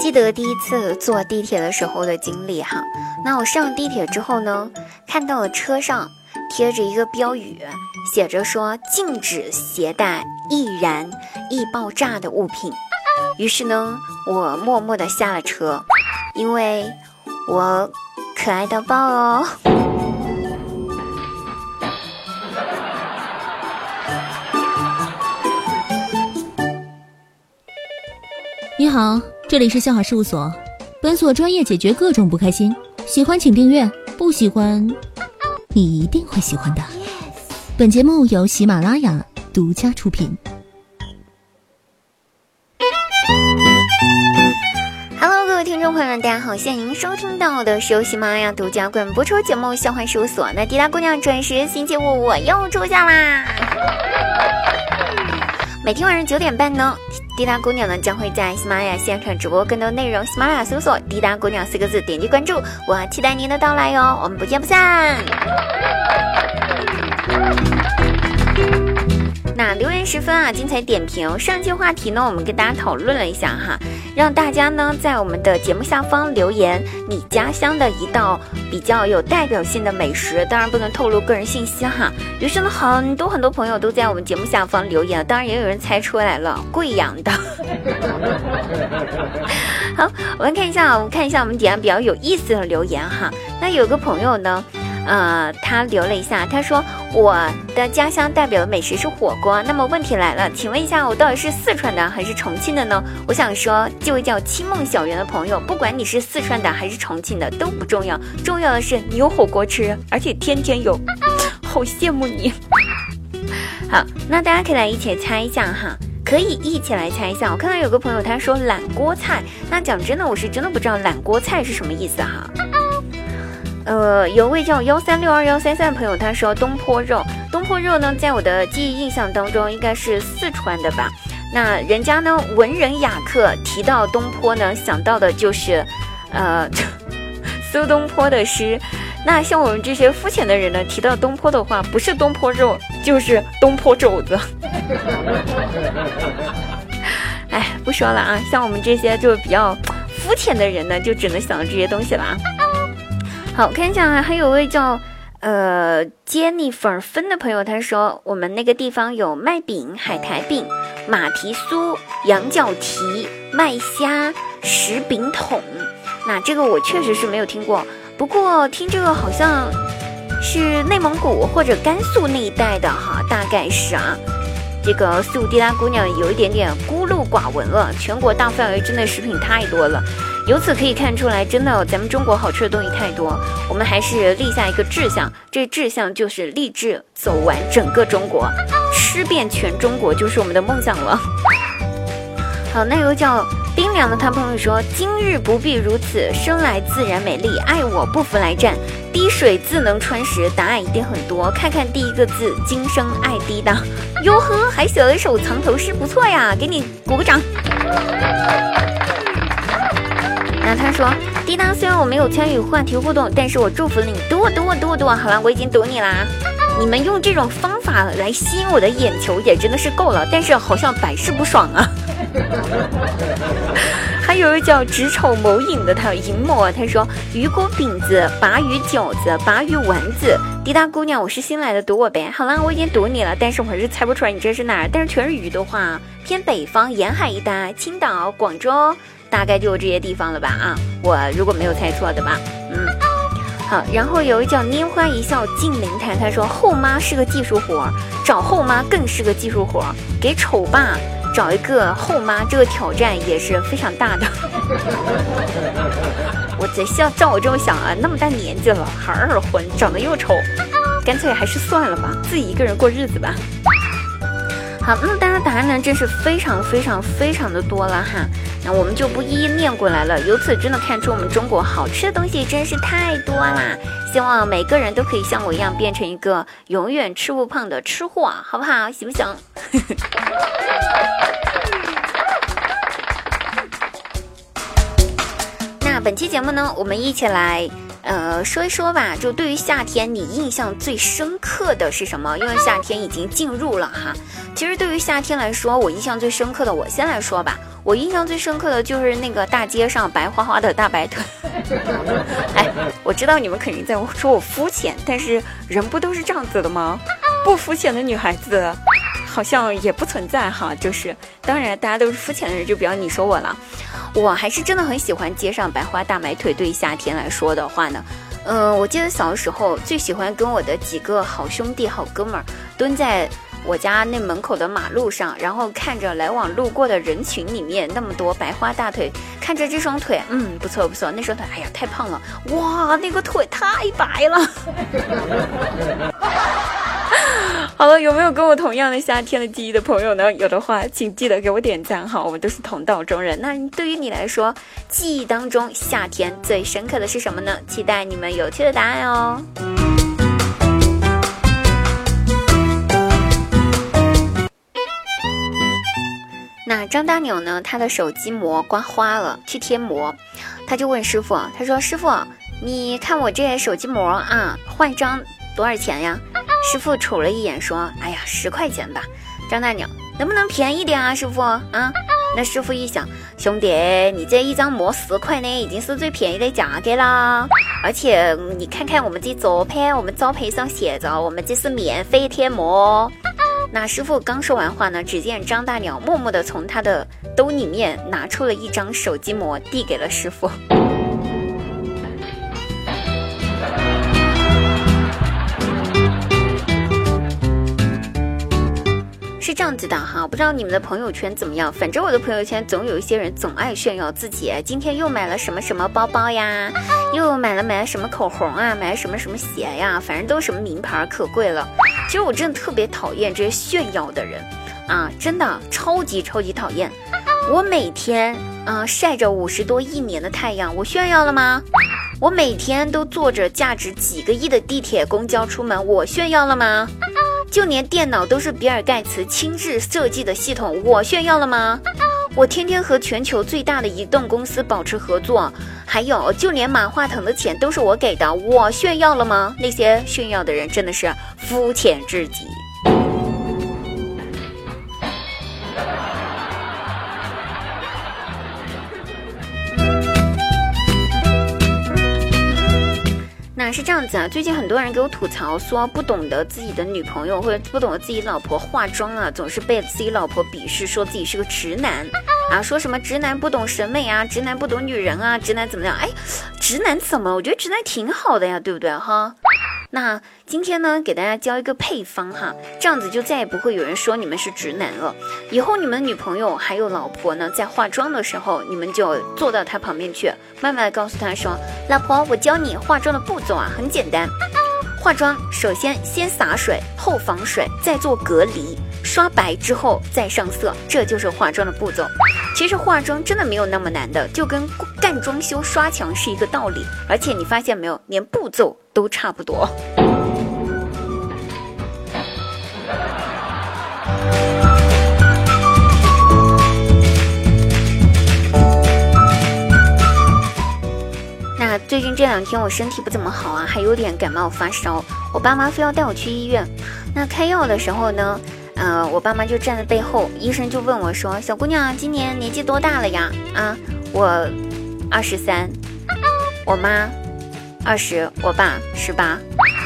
记得第一次坐地铁的时候的经历哈，那我上地铁之后呢，看到了车上贴着一个标语，写着说禁止携带易燃易爆炸的物品。于是呢，我默默的下了车，因为我可爱到爆哦。你好。这里是笑话事务所，本所专业解决各种不开心。喜欢请订阅，不喜欢你一定会喜欢的。本节目由喜马拉雅独家出品。Hello，各位听众朋友们，大家好！现在您收听到的是由喜马拉雅独家冠播出节目《笑话事务所》。那滴答姑娘准时星期五我又出现啦！每天晚上九点半呢。滴答姑娘呢将会在喜马拉雅现场直播更多内容，喜马拉雅搜索“滴答姑娘”四个字，点击关注，我期待您的到来哟，我们不见不散。那留言十分啊，精彩点评。上期话题呢，我们跟大家讨论了一下哈，让大家呢在我们的节目下方留言你家乡的一道比较有代表性的美食，当然不能透露个人信息哈。于是呢，很多很多朋友都在我们节目下方留言，当然也有人猜出来了，贵阳的。好，我们看一下，我们看一下我们底下比较有意思的留言哈。那有个朋友呢。呃，他留了一下，他说我的家乡代表的美食是火锅。那么问题来了，请问一下，我到底是四川的还是重庆的呢？我想说，这位叫青梦小圆的朋友，不管你是四川的还是重庆的都不重要，重要的是你有火锅吃，而且天天有，好羡慕你。好，那大家可以来一起猜一下哈，可以一起来猜一下。我看到有个朋友他说懒锅菜，那讲真的，我是真的不知道懒锅菜是什么意思哈。呃，有位叫幺三六二幺三三的朋友，他说东坡肉，东坡肉呢，在我的记忆印象当中，应该是四川的吧？那人家呢，文人雅客提到东坡呢，想到的就是，呃，苏东坡的诗。那像我们这些肤浅的人呢，提到东坡的话，不是东坡肉，就是东坡肘子。哈哈哈哎，不说了啊，像我们这些就比较肤浅的人呢，就只能想到这些东西了啊。好，看一下啊，还有位叫呃 Jennifer 分的朋友，他说我们那个地方有麦饼、海苔饼、马蹄酥、羊角蹄、麦虾、石饼筒。那这个我确实是没有听过，不过听这个好像是内蒙古或者甘肃那一带的哈，大概是啊。这个苏迪拉姑娘有一点点孤陋寡闻了，全国大范围之内食品太多了。由此可以看出来，真的，咱们中国好吃的东西太多。我们还是立下一个志向，这志向就是立志走完整个中国，吃遍全中国就是我们的梦想了。好，那有叫冰凉的他朋友说：“今日不必如此，生来自然美丽，爱我不服来战。滴水自能穿石，答案一定很多。看看第一个字，今生爱滴答。哟呵，还写了一首藏头诗，不错呀，给你鼓个掌。”那他说，滴答，虽然我没有参与话题互动，但是我祝福了你多多多多。好了，我已经读你啦。你们用这种方法来吸引我的眼球也真的是够了，但是好像百试不爽啊。还有一叫直瞅某影的，他有银某，他说鱼锅饼子、鲅鱼饺子、鲅鱼丸子。滴答姑娘，我是新来的，读我呗。好了，我已经读你了，但是我还是猜不出来你这是哪儿。但是全是鱼的话，偏北方沿海一带，青岛、广州。大概就这些地方了吧啊！我如果没有猜错的吧，嗯，好。然后有一叫拈花一笑尽灵台，他说后妈是个技术活，找后妈更是个技术活，给丑爸找一个后妈，这个挑战也是非常大的。我在像照我这么想啊，那么大年纪了还二婚，长得又丑，干脆还是算了吧，自己一个人过日子吧。好，那么大家答案呢，真是非常非常非常的多了哈。那我们就不一一念过来了。由此真的看出我们中国好吃的东西真是太多啦！希望每个人都可以像我一样变成一个永远吃不胖的吃货，好不好？行不行？那本期节目呢，我们一起来。呃，说一说吧，就对于夏天，你印象最深刻的是什么？因为夏天已经进入了哈。其实对于夏天来说，我印象最深刻的，我先来说吧。我印象最深刻的就是那个大街上白花花的大白腿。哎，我知道你们肯定在说我肤浅，但是人不都是这样子的吗？不肤浅的女孩子好像也不存在哈。就是，当然大家都是肤浅的人，就不要你说我了。我还是真的很喜欢街上白花大白腿。对夏天来说的话呢，嗯，我记得小的时候最喜欢跟我的几个好兄弟、好哥们儿蹲在我家那门口的马路上，然后看着来往路过的人群里面那么多白花大腿，看着这双腿，嗯，不错不错，那双腿，哎呀，太胖了，哇，那个腿太白了。好了，有没有跟我同样的夏天的记忆的朋友呢？有的话，请记得给我点赞哈，我们都是同道中人。那对于你来说，记忆当中夏天最深刻的是什么呢？期待你们有趣的答案哦。那张大牛呢？他的手机膜刮花了，去贴膜，他就问师傅，他说：“师傅，你看我这手机膜啊，换一张多少钱呀？”师傅瞅了一眼，说：“哎呀，十块钱吧。”张大鸟，能不能便宜点啊？师傅啊？那师傅一想，兄弟，你这一张膜十块呢，已经是最便宜的价格啦。而且你看看我们这招牌，我们招牌上写着，我们这是免费贴膜。那师傅刚说完话呢，只见张大鸟默默地从他的兜里面拿出了一张手机膜，递给了师傅。是这样子的哈，不知道你们的朋友圈怎么样？反正我的朋友圈总有一些人总爱炫耀自己，今天又买了什么什么包包呀，又买了买了什么口红啊，买了什么什么鞋呀，反正都是什么名牌，可贵了。其实我真的特别讨厌这些炫耀的人啊，真的超级超级讨厌。我每天啊晒着五十多亿年的太阳，我炫耀了吗？我每天都坐着价值几个亿的地铁、公交出门，我炫耀了吗？就连电脑都是比尔盖茨亲自设计的系统，我炫耀了吗？我天天和全球最大的移动公司保持合作，还有就连马化腾的钱都是我给的，我炫耀了吗？那些炫耀的人真的是肤浅至极。是这样子啊，最近很多人给我吐槽说，不懂得自己的女朋友或者不懂得自己老婆化妆啊，总是被自己老婆鄙视，说自己是个直男啊，说什么直男不懂审美啊，直男不懂女人啊，直男怎么样？哎，直男怎么？我觉得直男挺好的呀，对不对哈？那今天呢，给大家教一个配方哈，这样子就再也不会有人说你们是直男了。以后你们女朋友还有老婆呢，在化妆的时候，你们就坐到她旁边去，慢慢的告诉她说：“老婆，我教你化妆的步骤啊，很简单。化妆首先先洒水，后防水，再做隔离，刷白之后再上色，这就是化妆的步骤。其实化妆真的没有那么难的，就跟干装修、刷墙是一个道理。而且你发现没有，连步骤。”都差不多。那最近这两天我身体不怎么好啊，还有点感冒发烧，我爸妈非要带我去医院。那开药的时候呢，呃，我爸妈就站在背后，医生就问我说：“小姑娘，今年年纪多大了呀？”啊，我二十三。我妈。二十，我爸十八，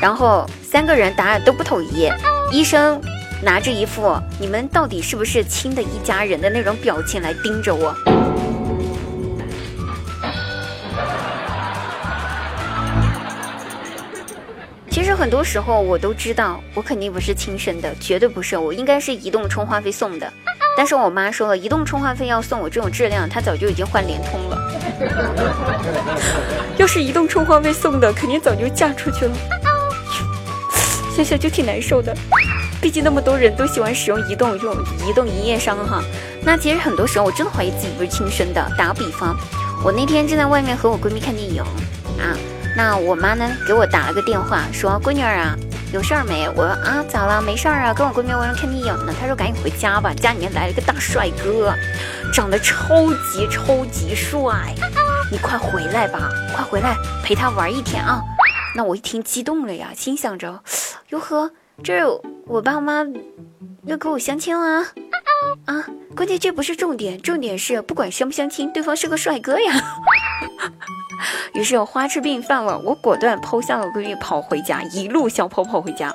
然后三个人答案都不统一。医生拿着一副“你们到底是不是亲的一家人”的那种表情来盯着我。其实很多时候我都知道，我肯定不是亲生的，绝对不是，我应该是移动充话费送的。但是我妈说了，移动充话费要送我这种质量，她早就已经换联通了。要是移动充话费送的，肯定早就嫁出去了。想想就挺难受的，毕竟那么多人都喜欢使用移动这种移动营业商哈。那其实很多时候我真的怀疑自己不是亲生的。打个比方，我那天正在外面和我闺蜜看电影啊，那我妈呢给我打了个电话，说闺女儿啊。有事儿没？我说啊，咋了？没事儿啊，跟我闺蜜玩看电影呢。她说赶紧回家吧，家里面来了个大帅哥，长得超级超级帅。你快回来吧，快回来陪他玩一天啊！那我一听激动了呀，心想着，哟呵，这我爸妈要跟我相亲了啊啊！关键这不是重点，重点是不管相不相亲，对方是个帅哥呀。于是我花痴病犯了，我果断抛下了闺蜜跑回家，一路小跑跑回家。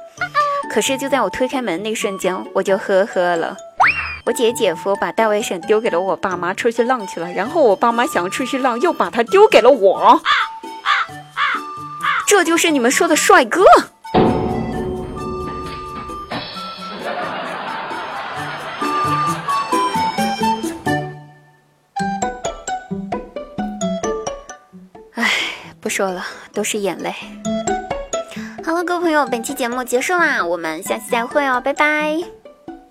可是就在我推开门那瞬间，我就呵呵了。我姐姐夫把大外甥丢给了我爸妈出去浪去了，然后我爸妈想要出去浪，又把他丢给了我。这就是你们说的帅哥。说了，都是眼泪。好了，各位朋友，本期节目结束啦，我们下期再会哦，拜拜。